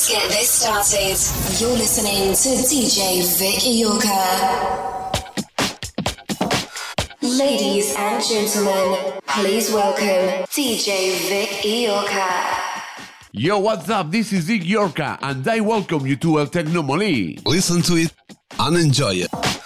Let's get this started. You're listening to DJ Vic Iorka. Ladies and gentlemen, please welcome DJ Vic Iorka. Yo, what's up? This is Vic Iorka, and I welcome you to El Tecnomoli. Listen to it and enjoy it.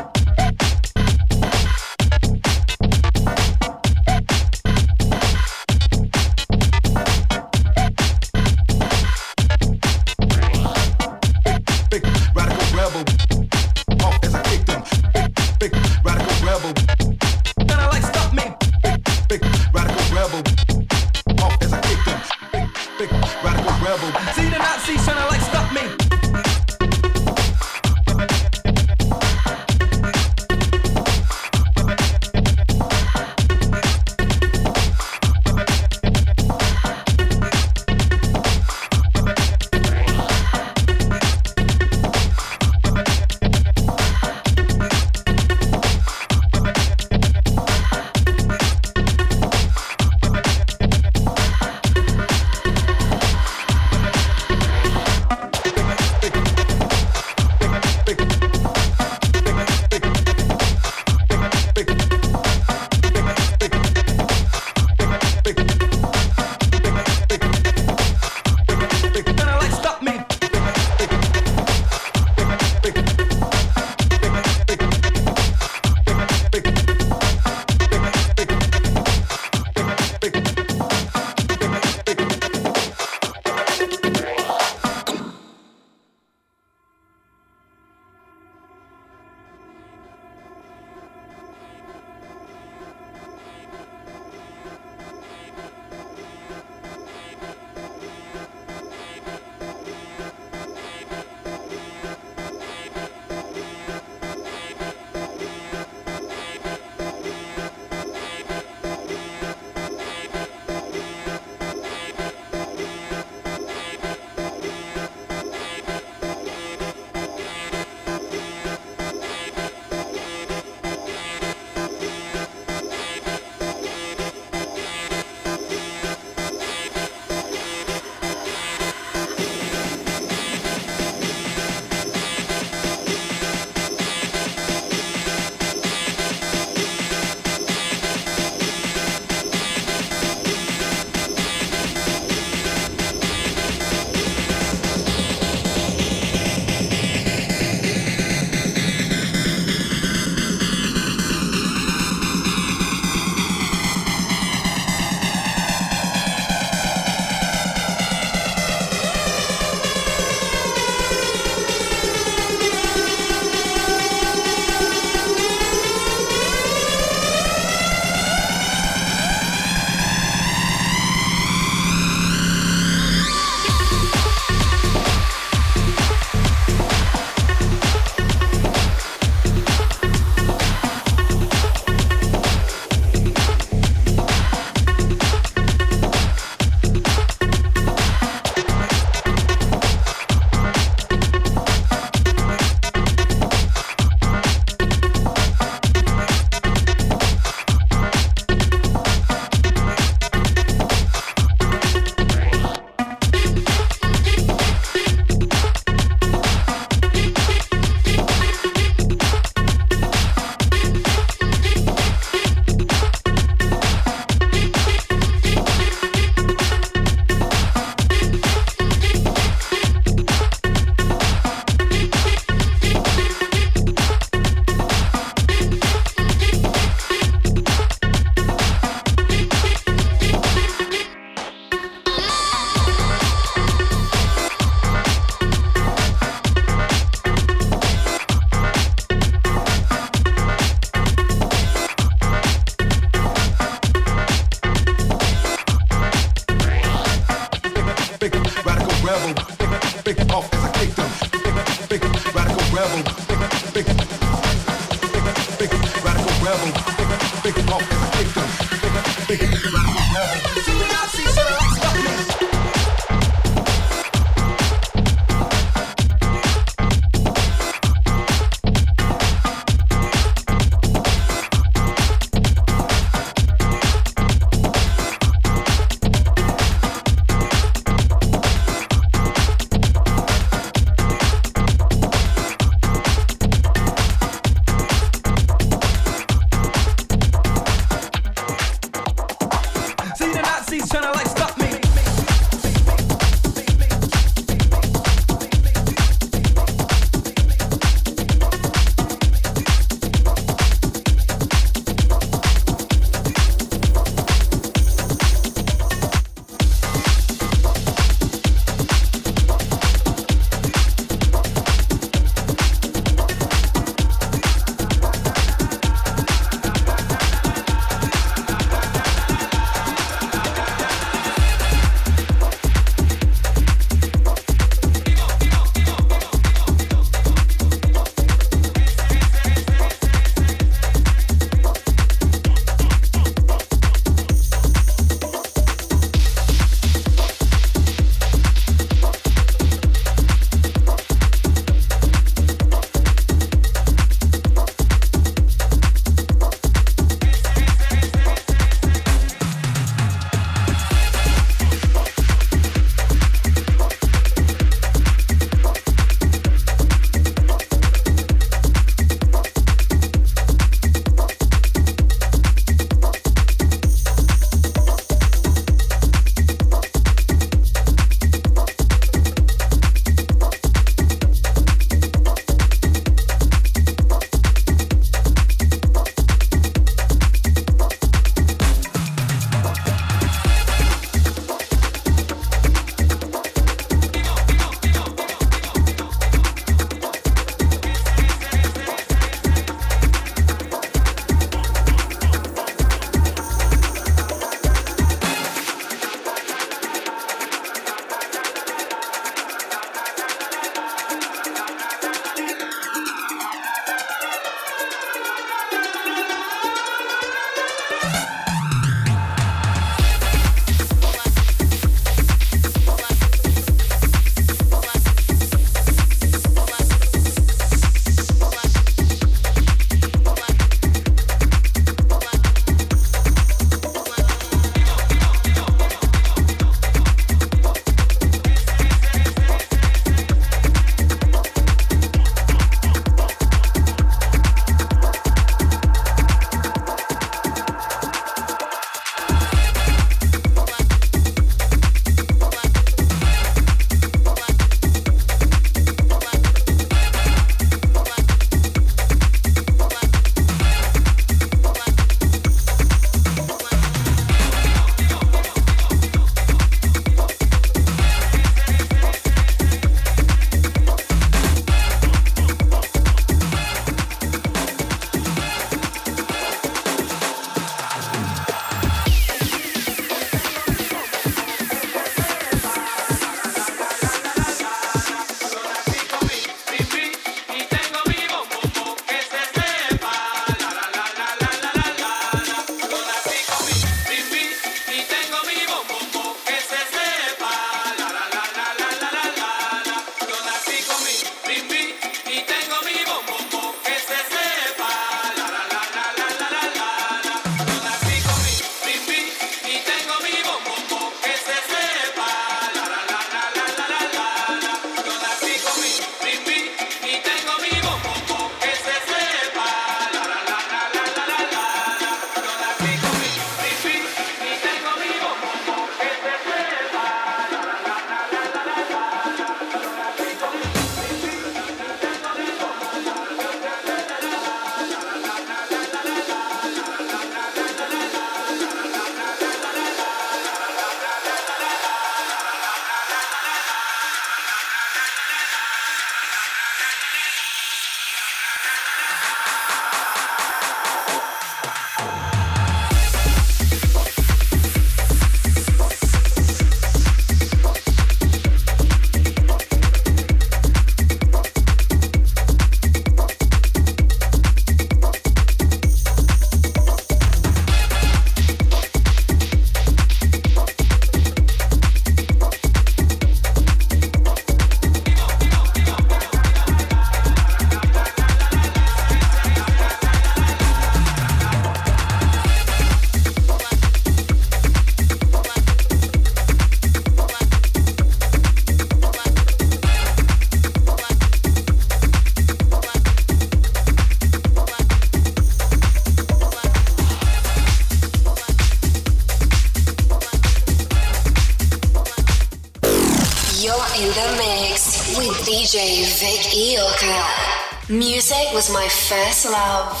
Music was my first love.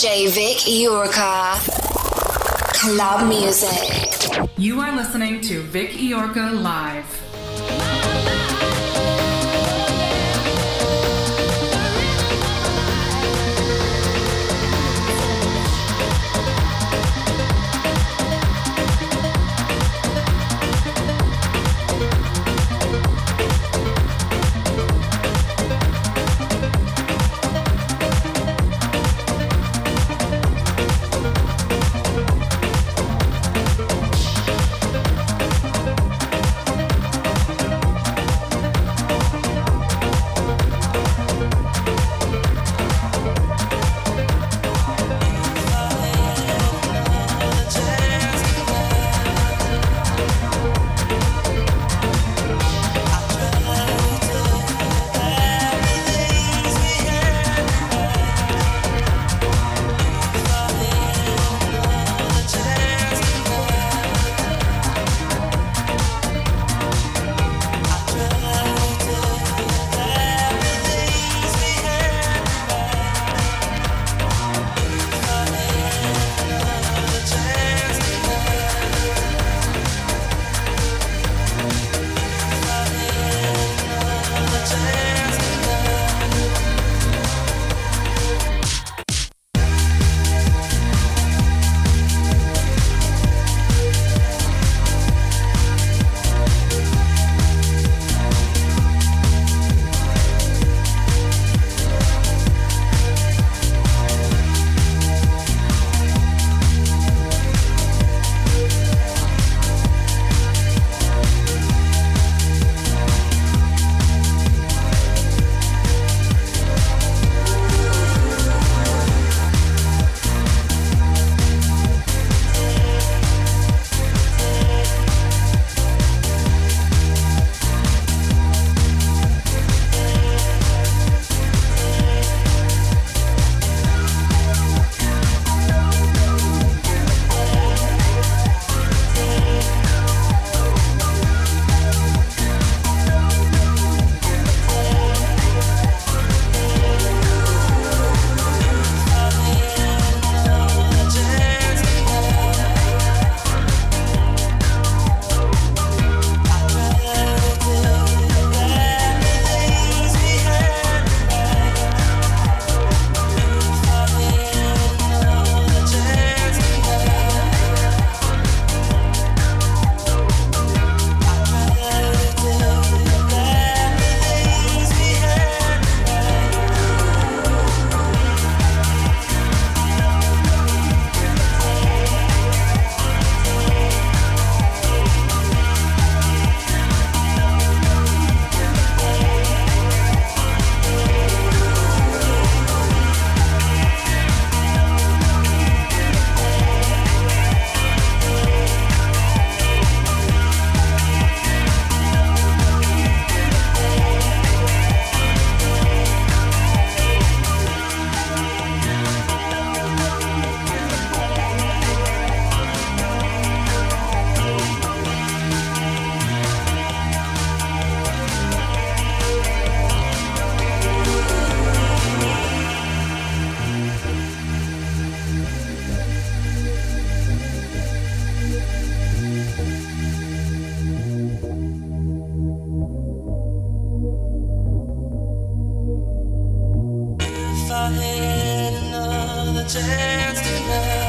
DJ Vic Iorka. Club music. You are listening to Vic Iorka Live. chance tonight.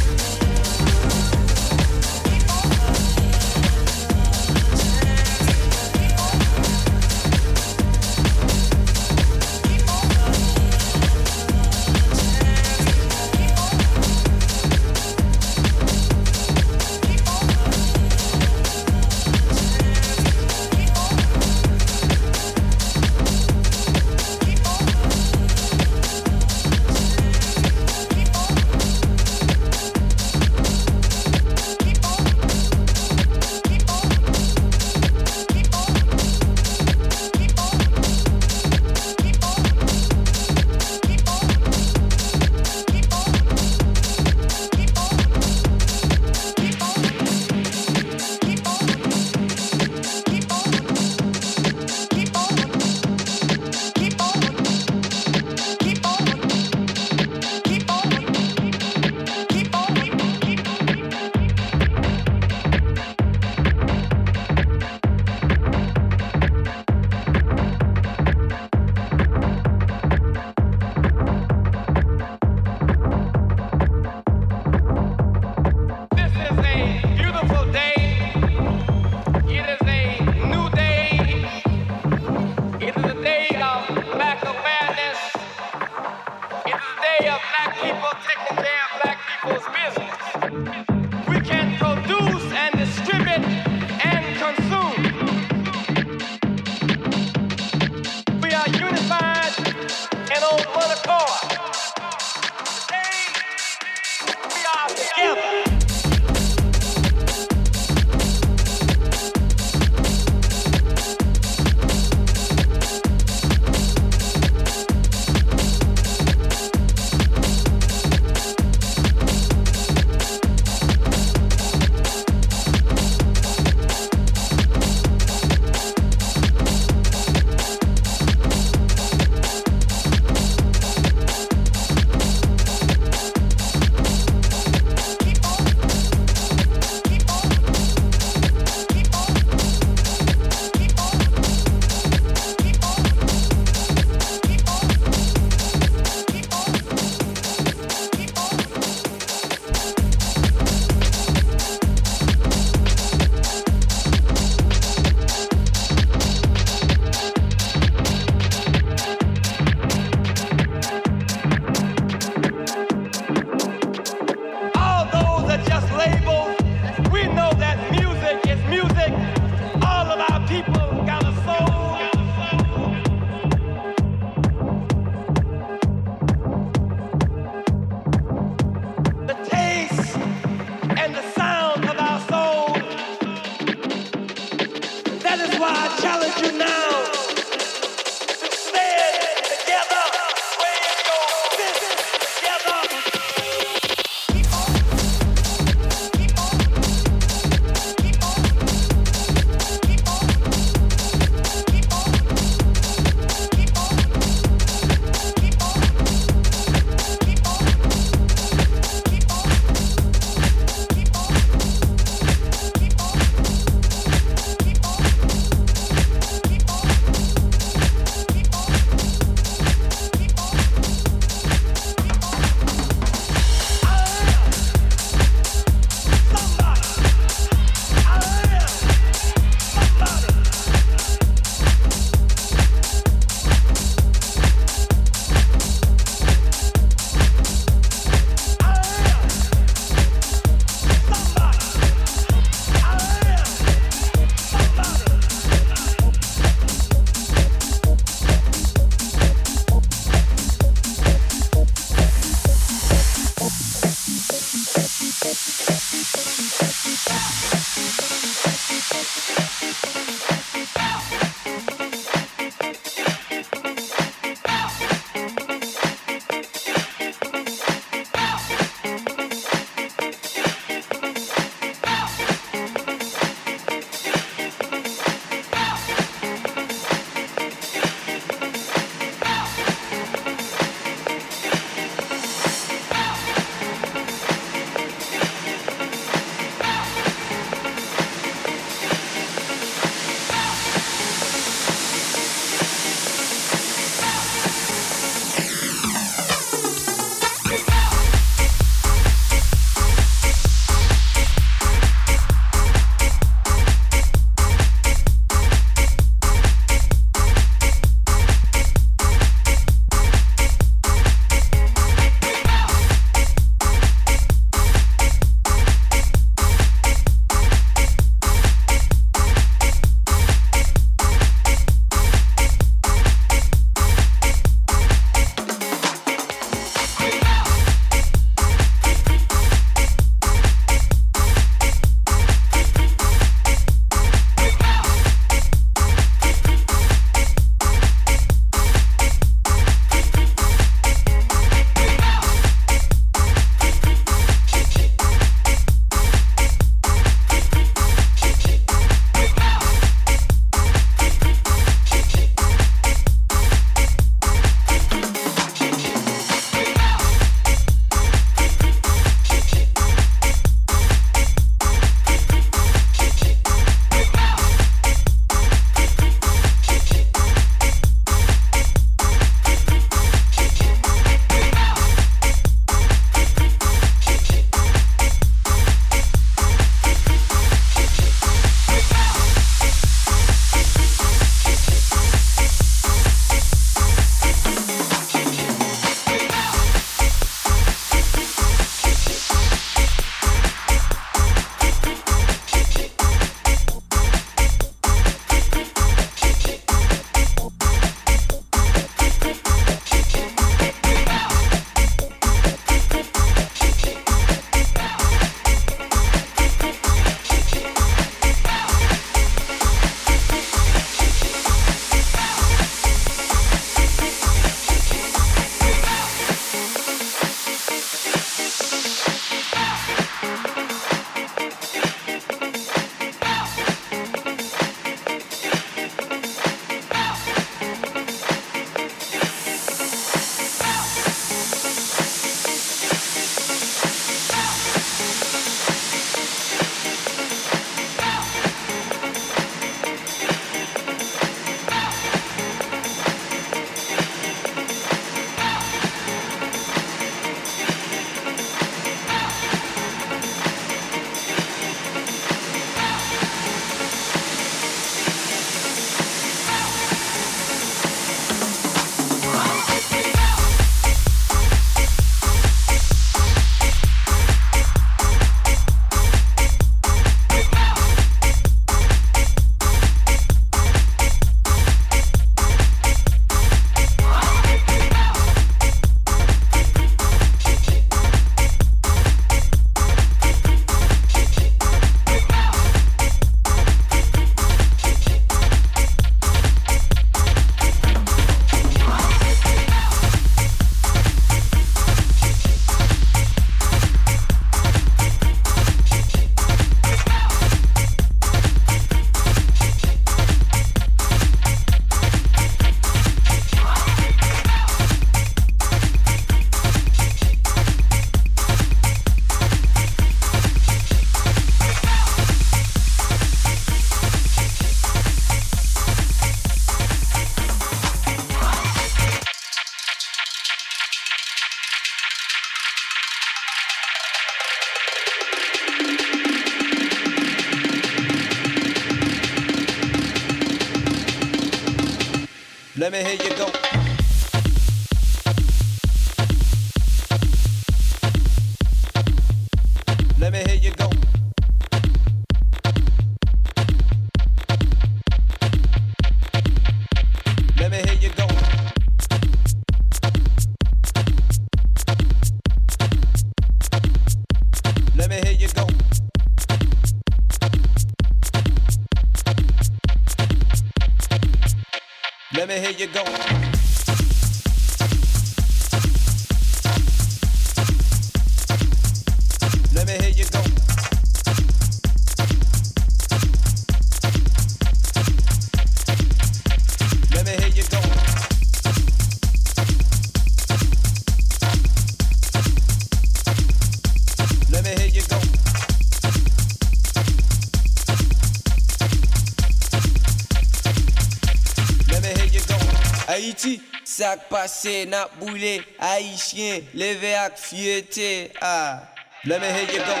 Haïti, sak pase nap boule Haïtien, leve ak fiyete ah. Blame heye gom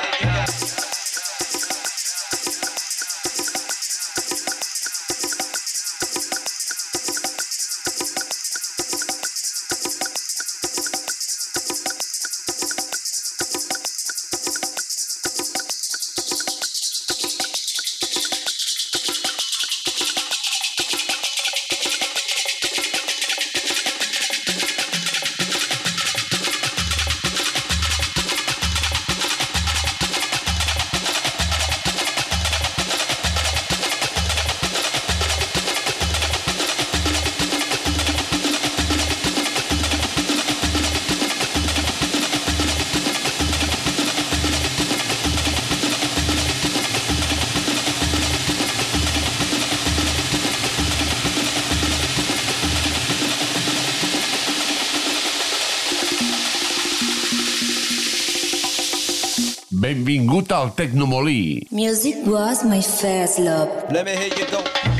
al Tecnomolí. Music was my first love. Let me hear you go.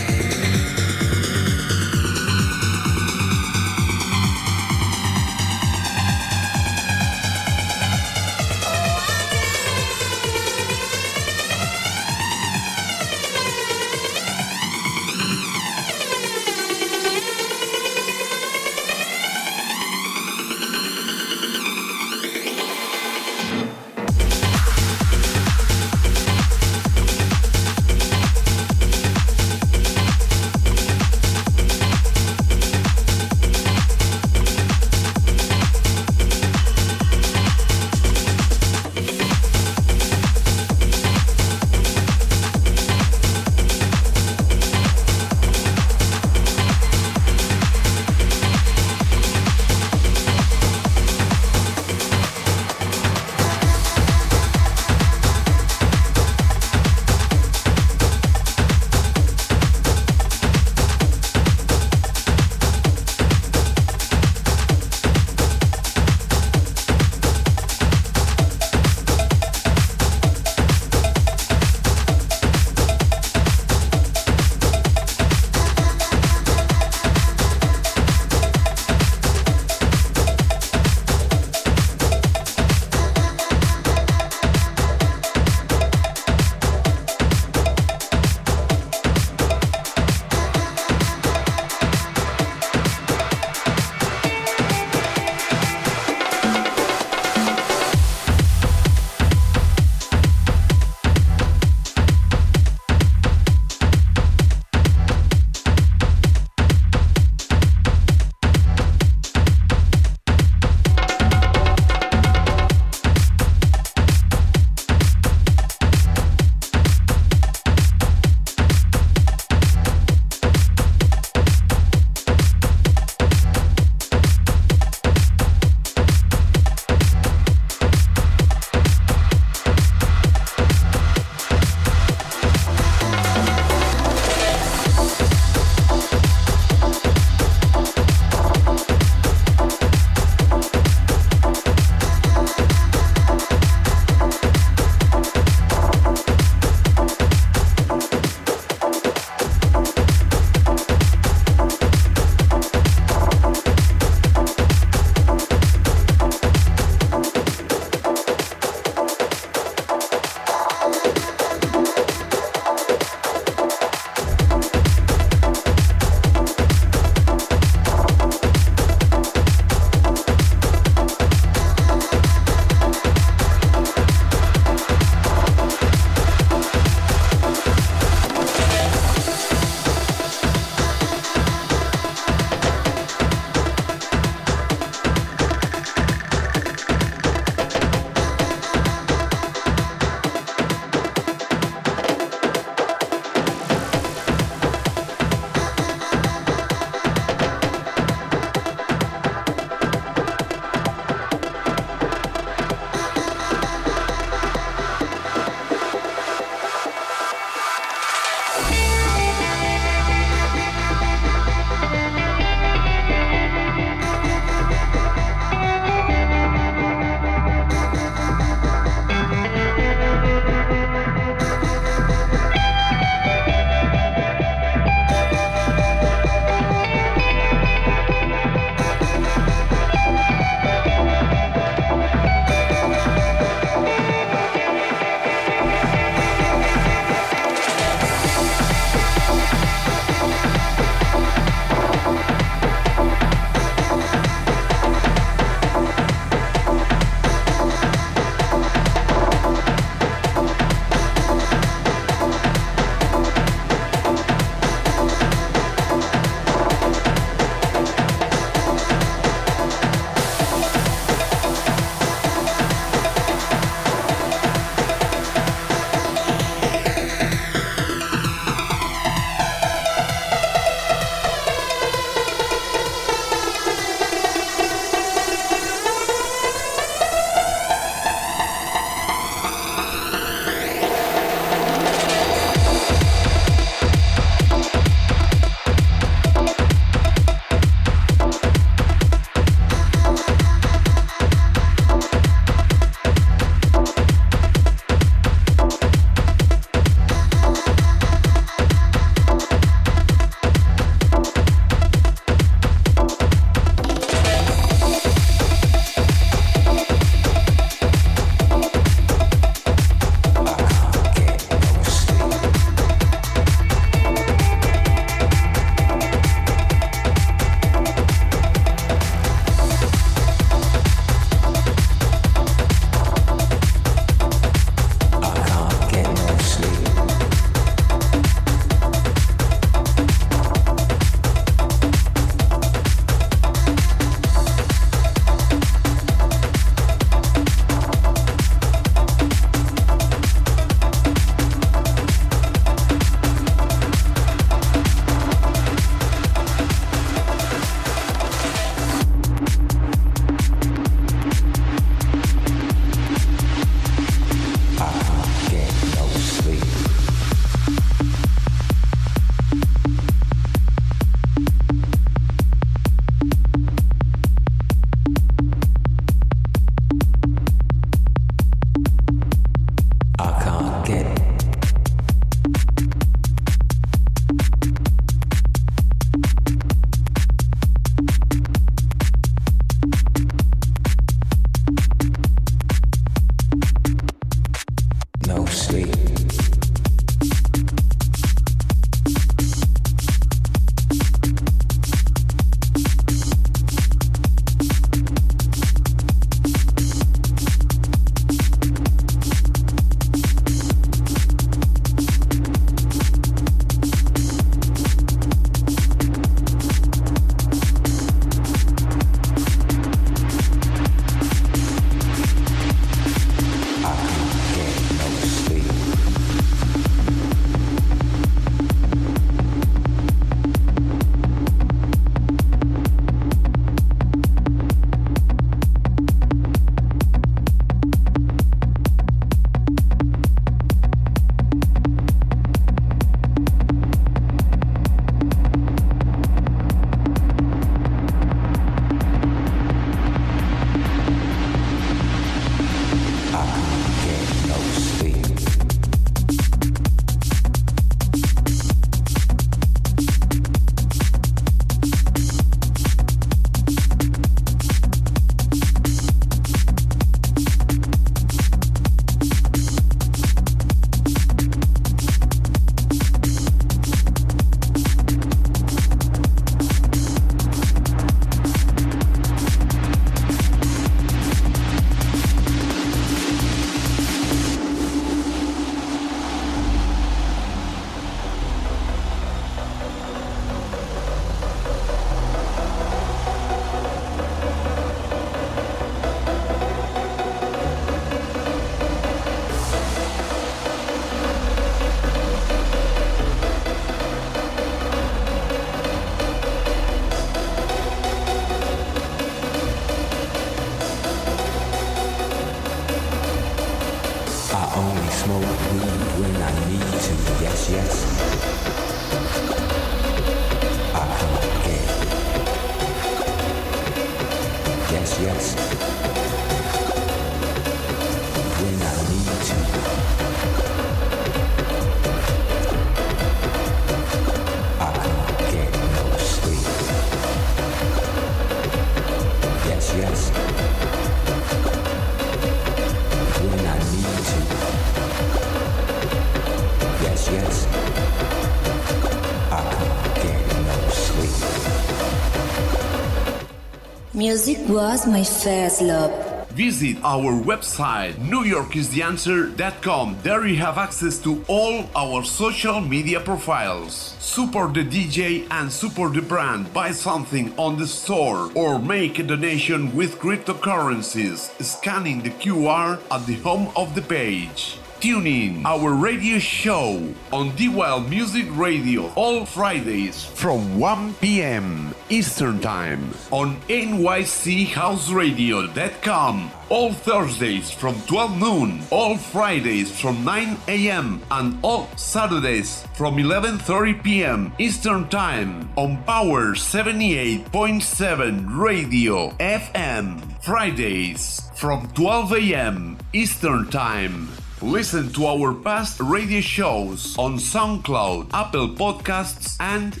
Music was my first love. Visit our website, newyorkistheanswer.com. There you have access to all our social media profiles. Support the DJ and support the brand. Buy something on the store or make a donation with cryptocurrencies, scanning the QR at the home of the page. Tune in our radio show on D Wild Music Radio all Fridays from 1 p.m. Eastern Time on nychouseradio.com. All Thursdays from 12 noon, all Fridays from 9 a.m. and all Saturdays from 11:30 p.m. Eastern Time on Power 78.7 Radio FM. Fridays from 12 a.m. Eastern Time. Listen to our past radio shows on SoundCloud, Apple Podcasts, and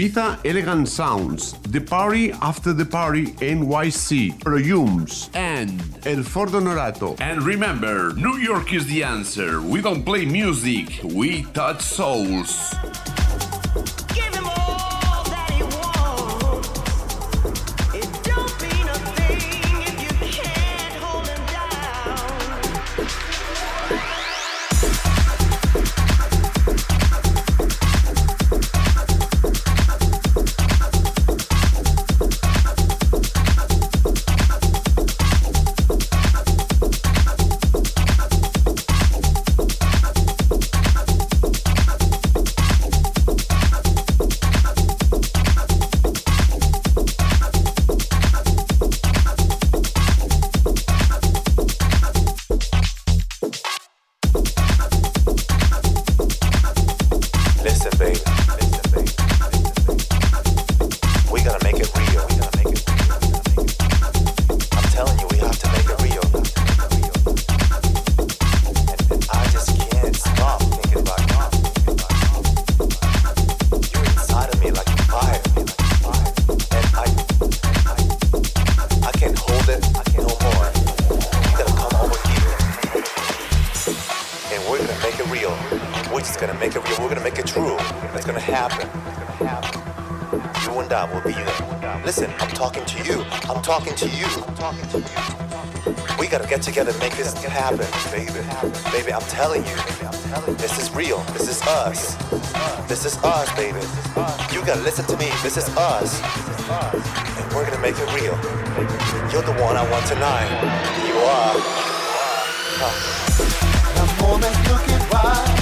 Ibiza Elegant Sounds. The Party After the Party NYC. Perfumes. And El Fordo Norato. And remember, New York is the answer. We don't play music, we touch souls. Together make this happen, baby. Baby, I'm telling you. This is real. This is us. This is us, baby. You gotta listen to me. This is us. And we're gonna make it real. You're the one I want tonight. You are. The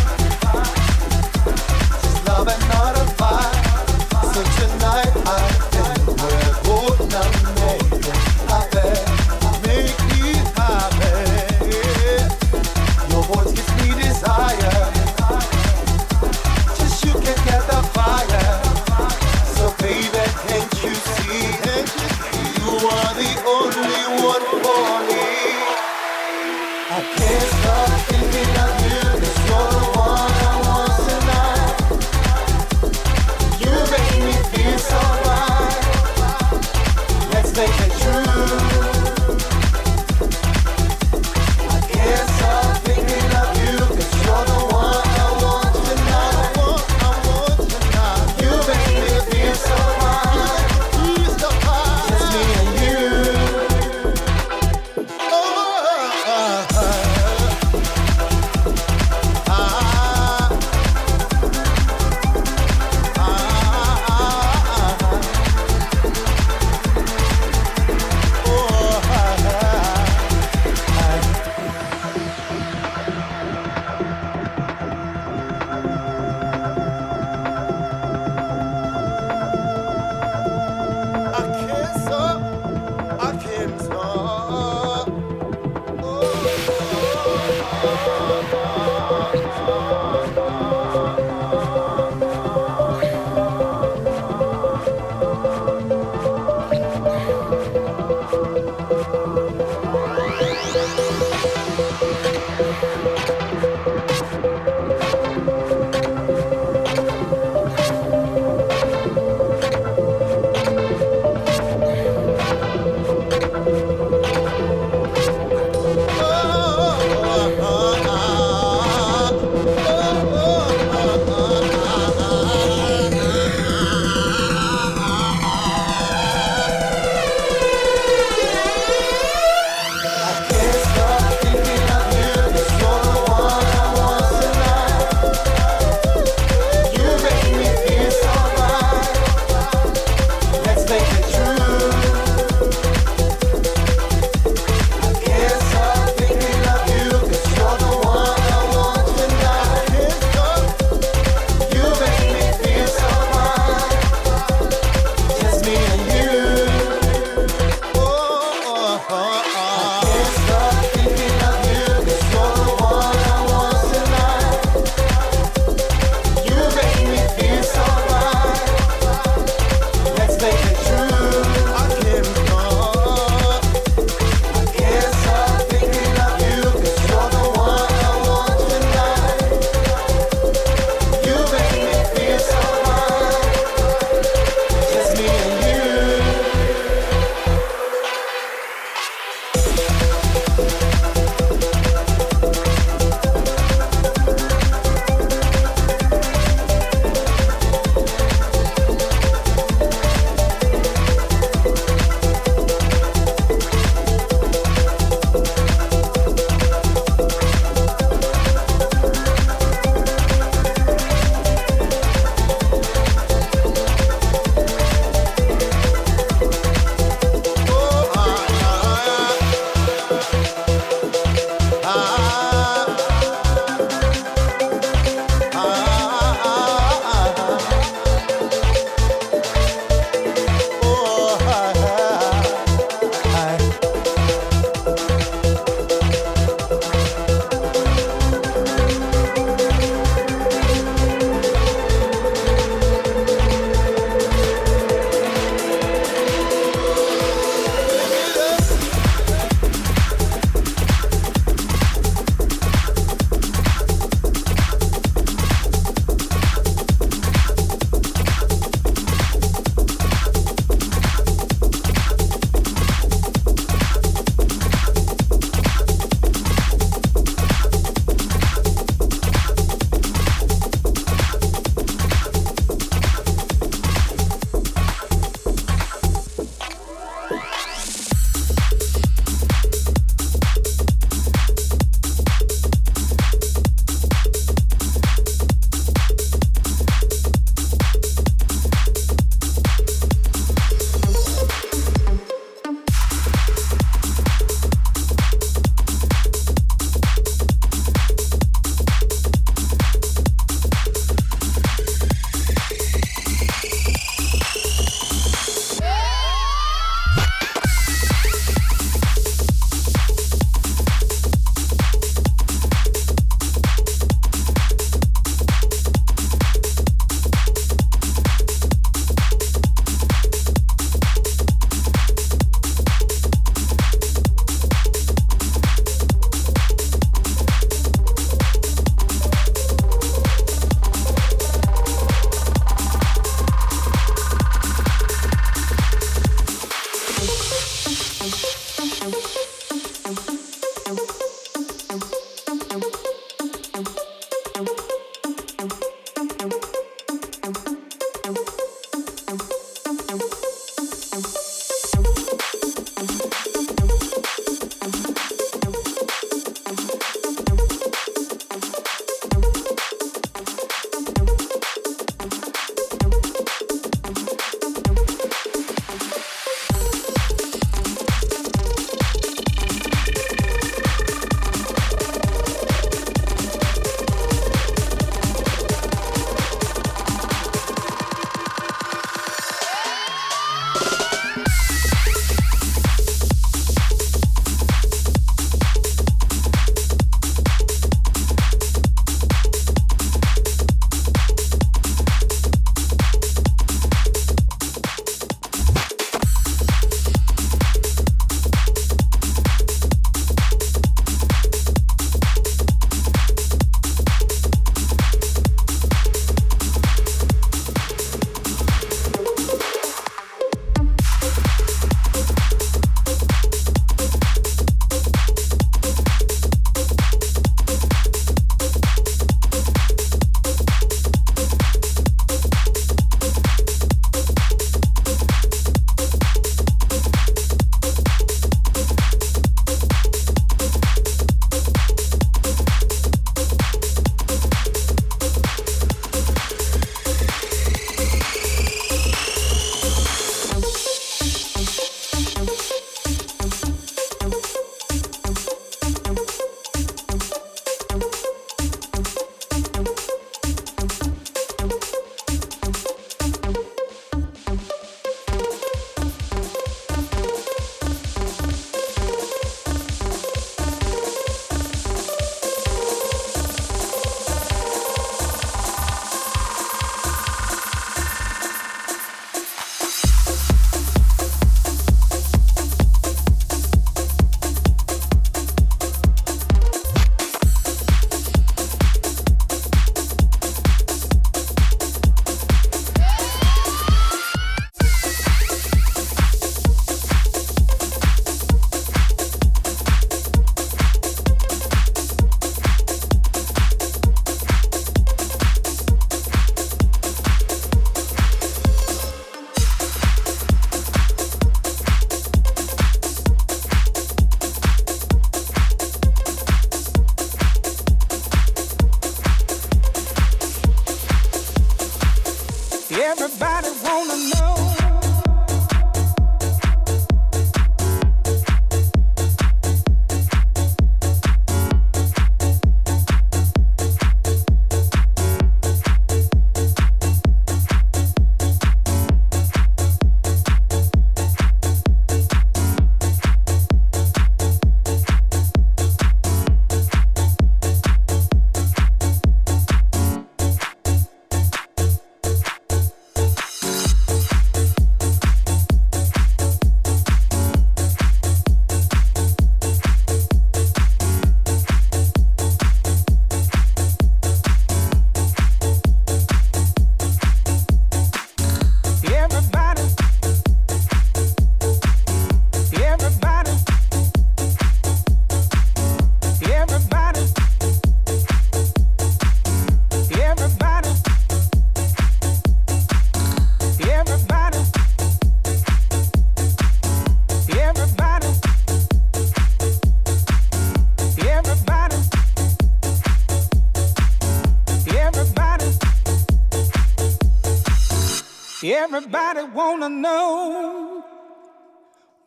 Everybody wanna know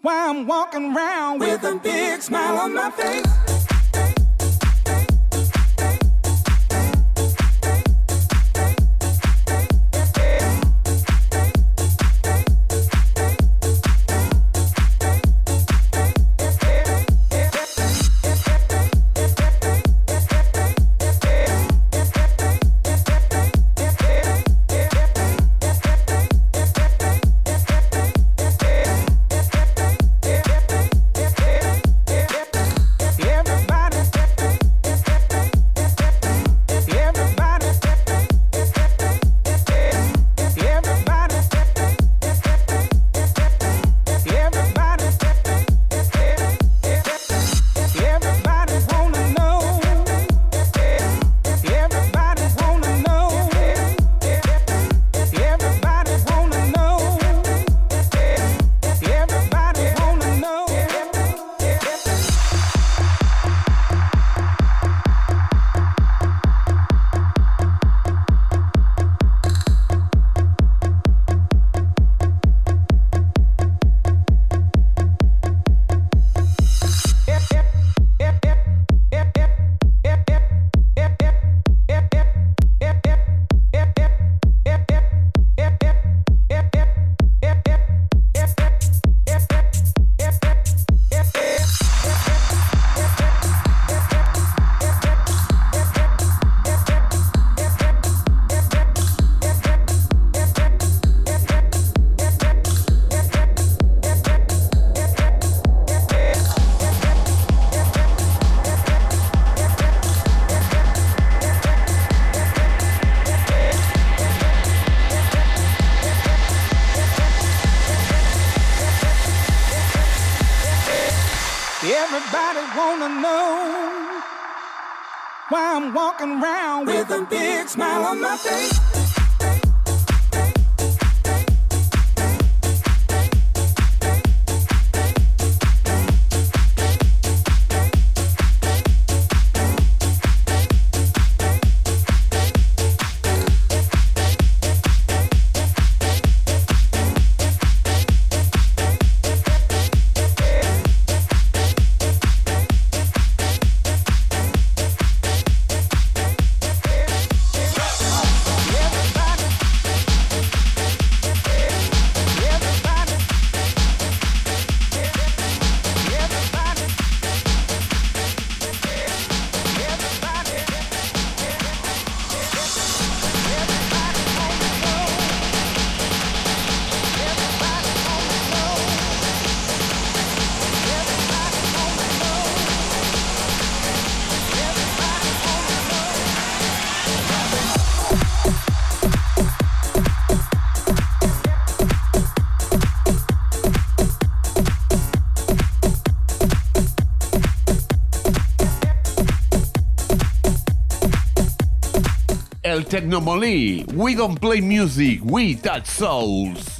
why I'm walking around with a big smile on my face. El Technomoli. We don't play music, we touch souls.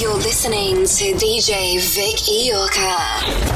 You're listening to DJ Vic Iorka.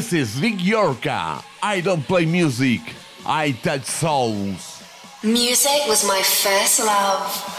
This is Vic Iorka. I don't play music, I touch souls. Music was my first love.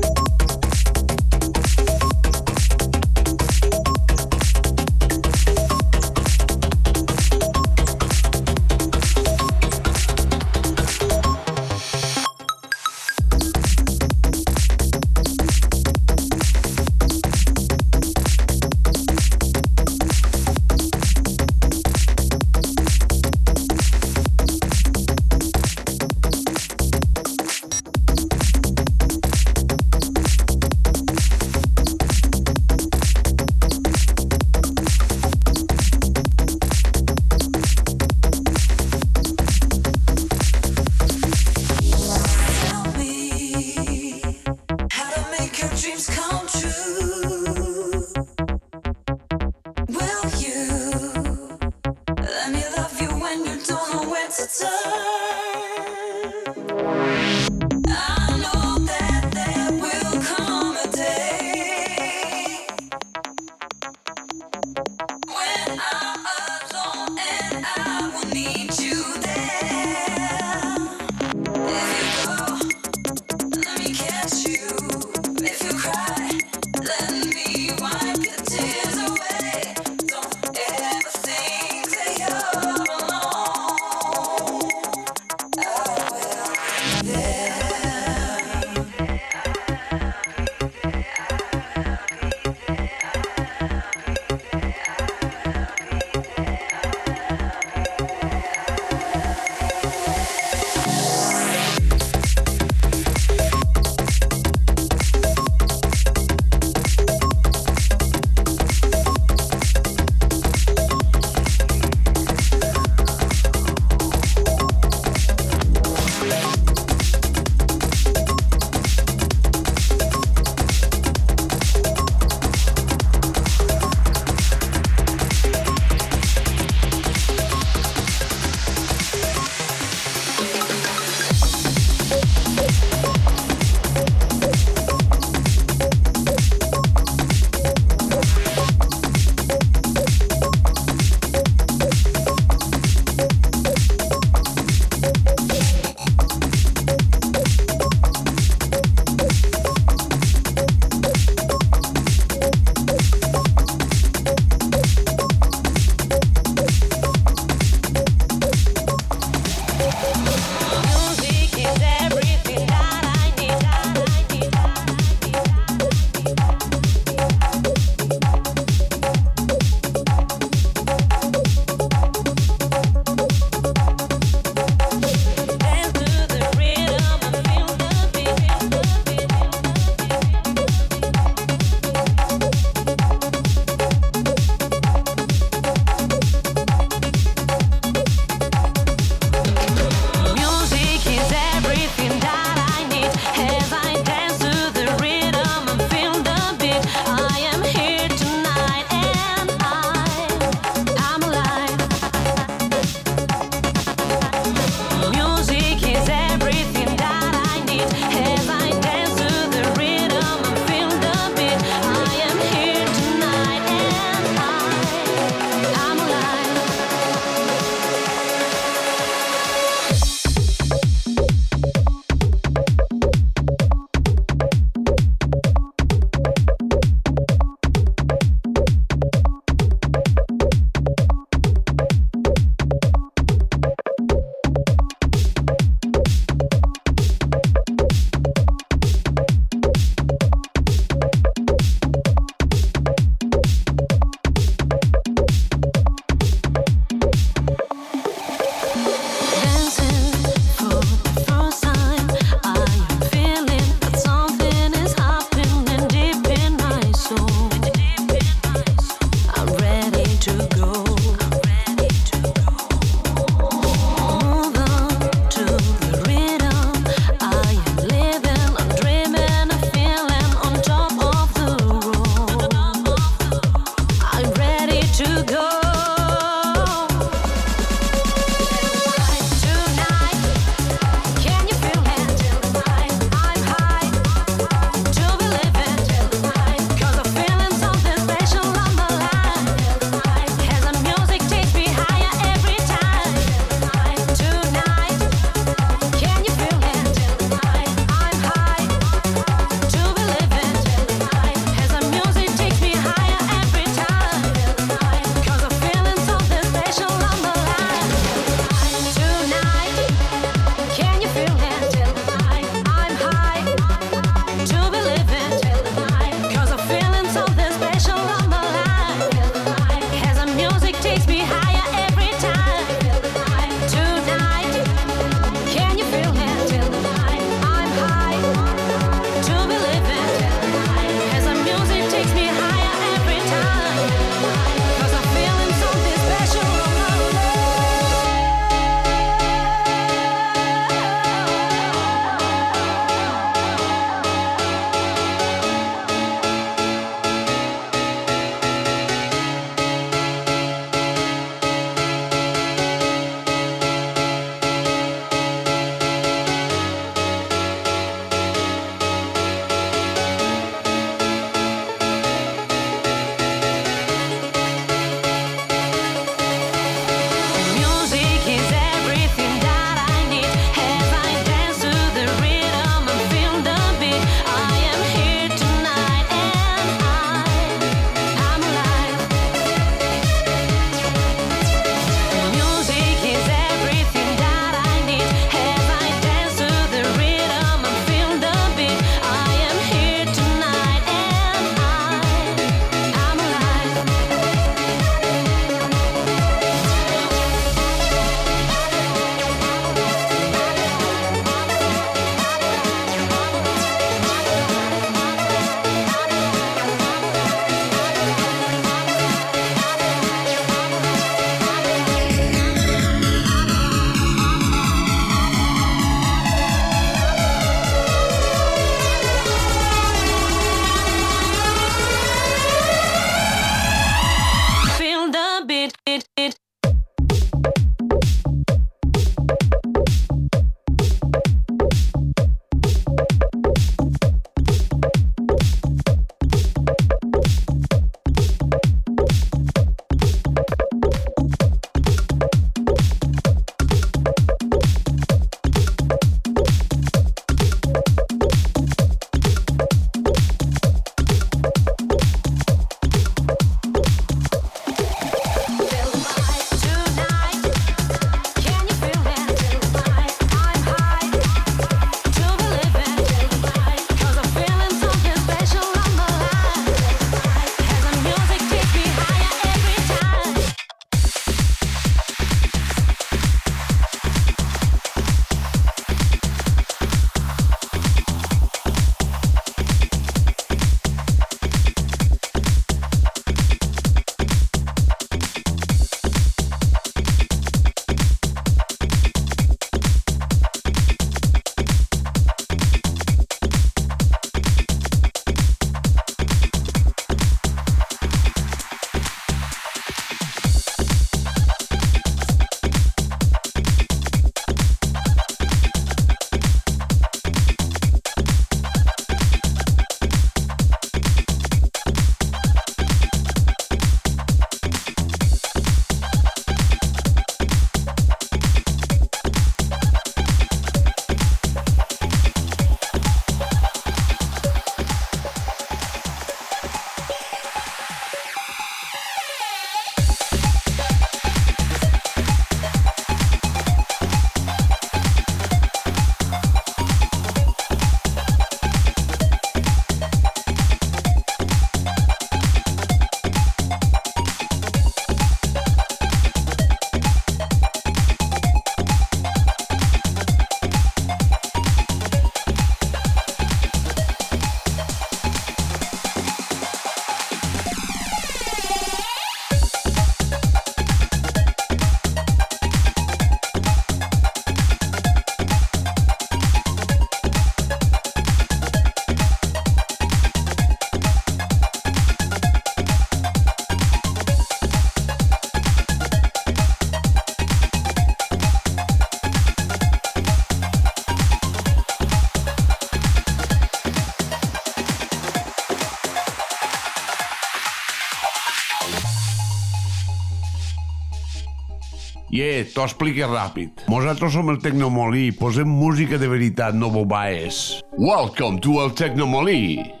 T'ho explique ràpid. Nosaltres som el Tecnomolí, posem música de veritat, no bobaes. Welcome to el Tecnomolí.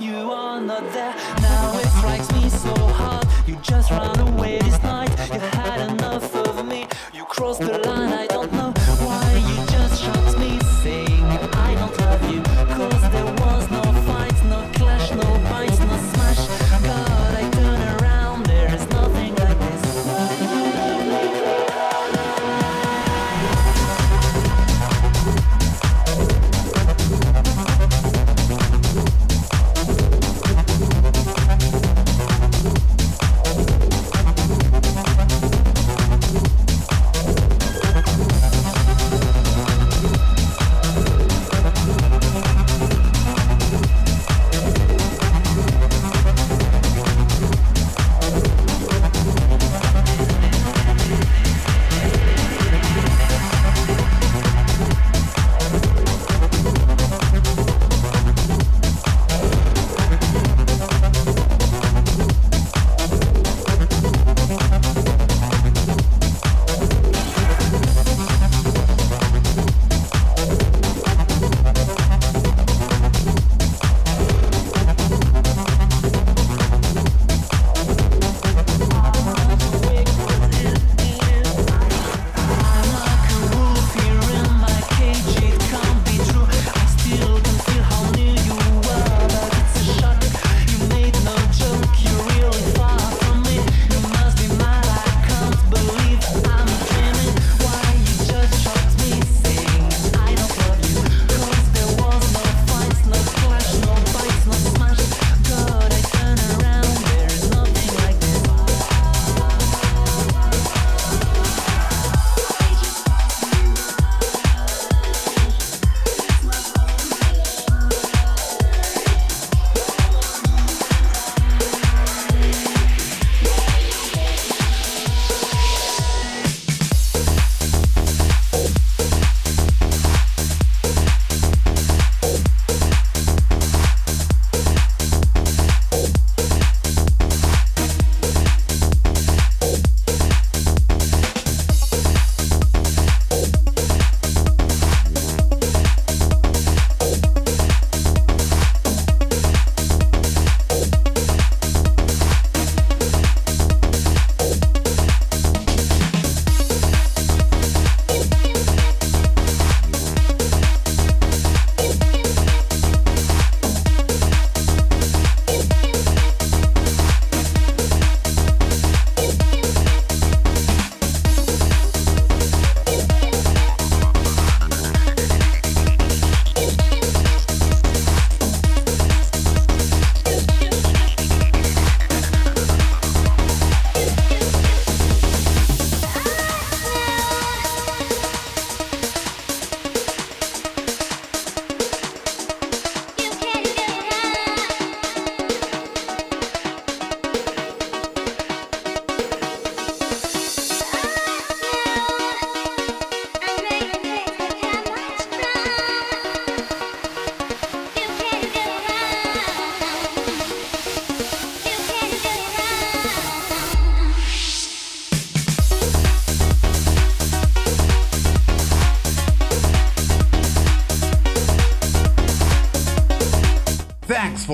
You are not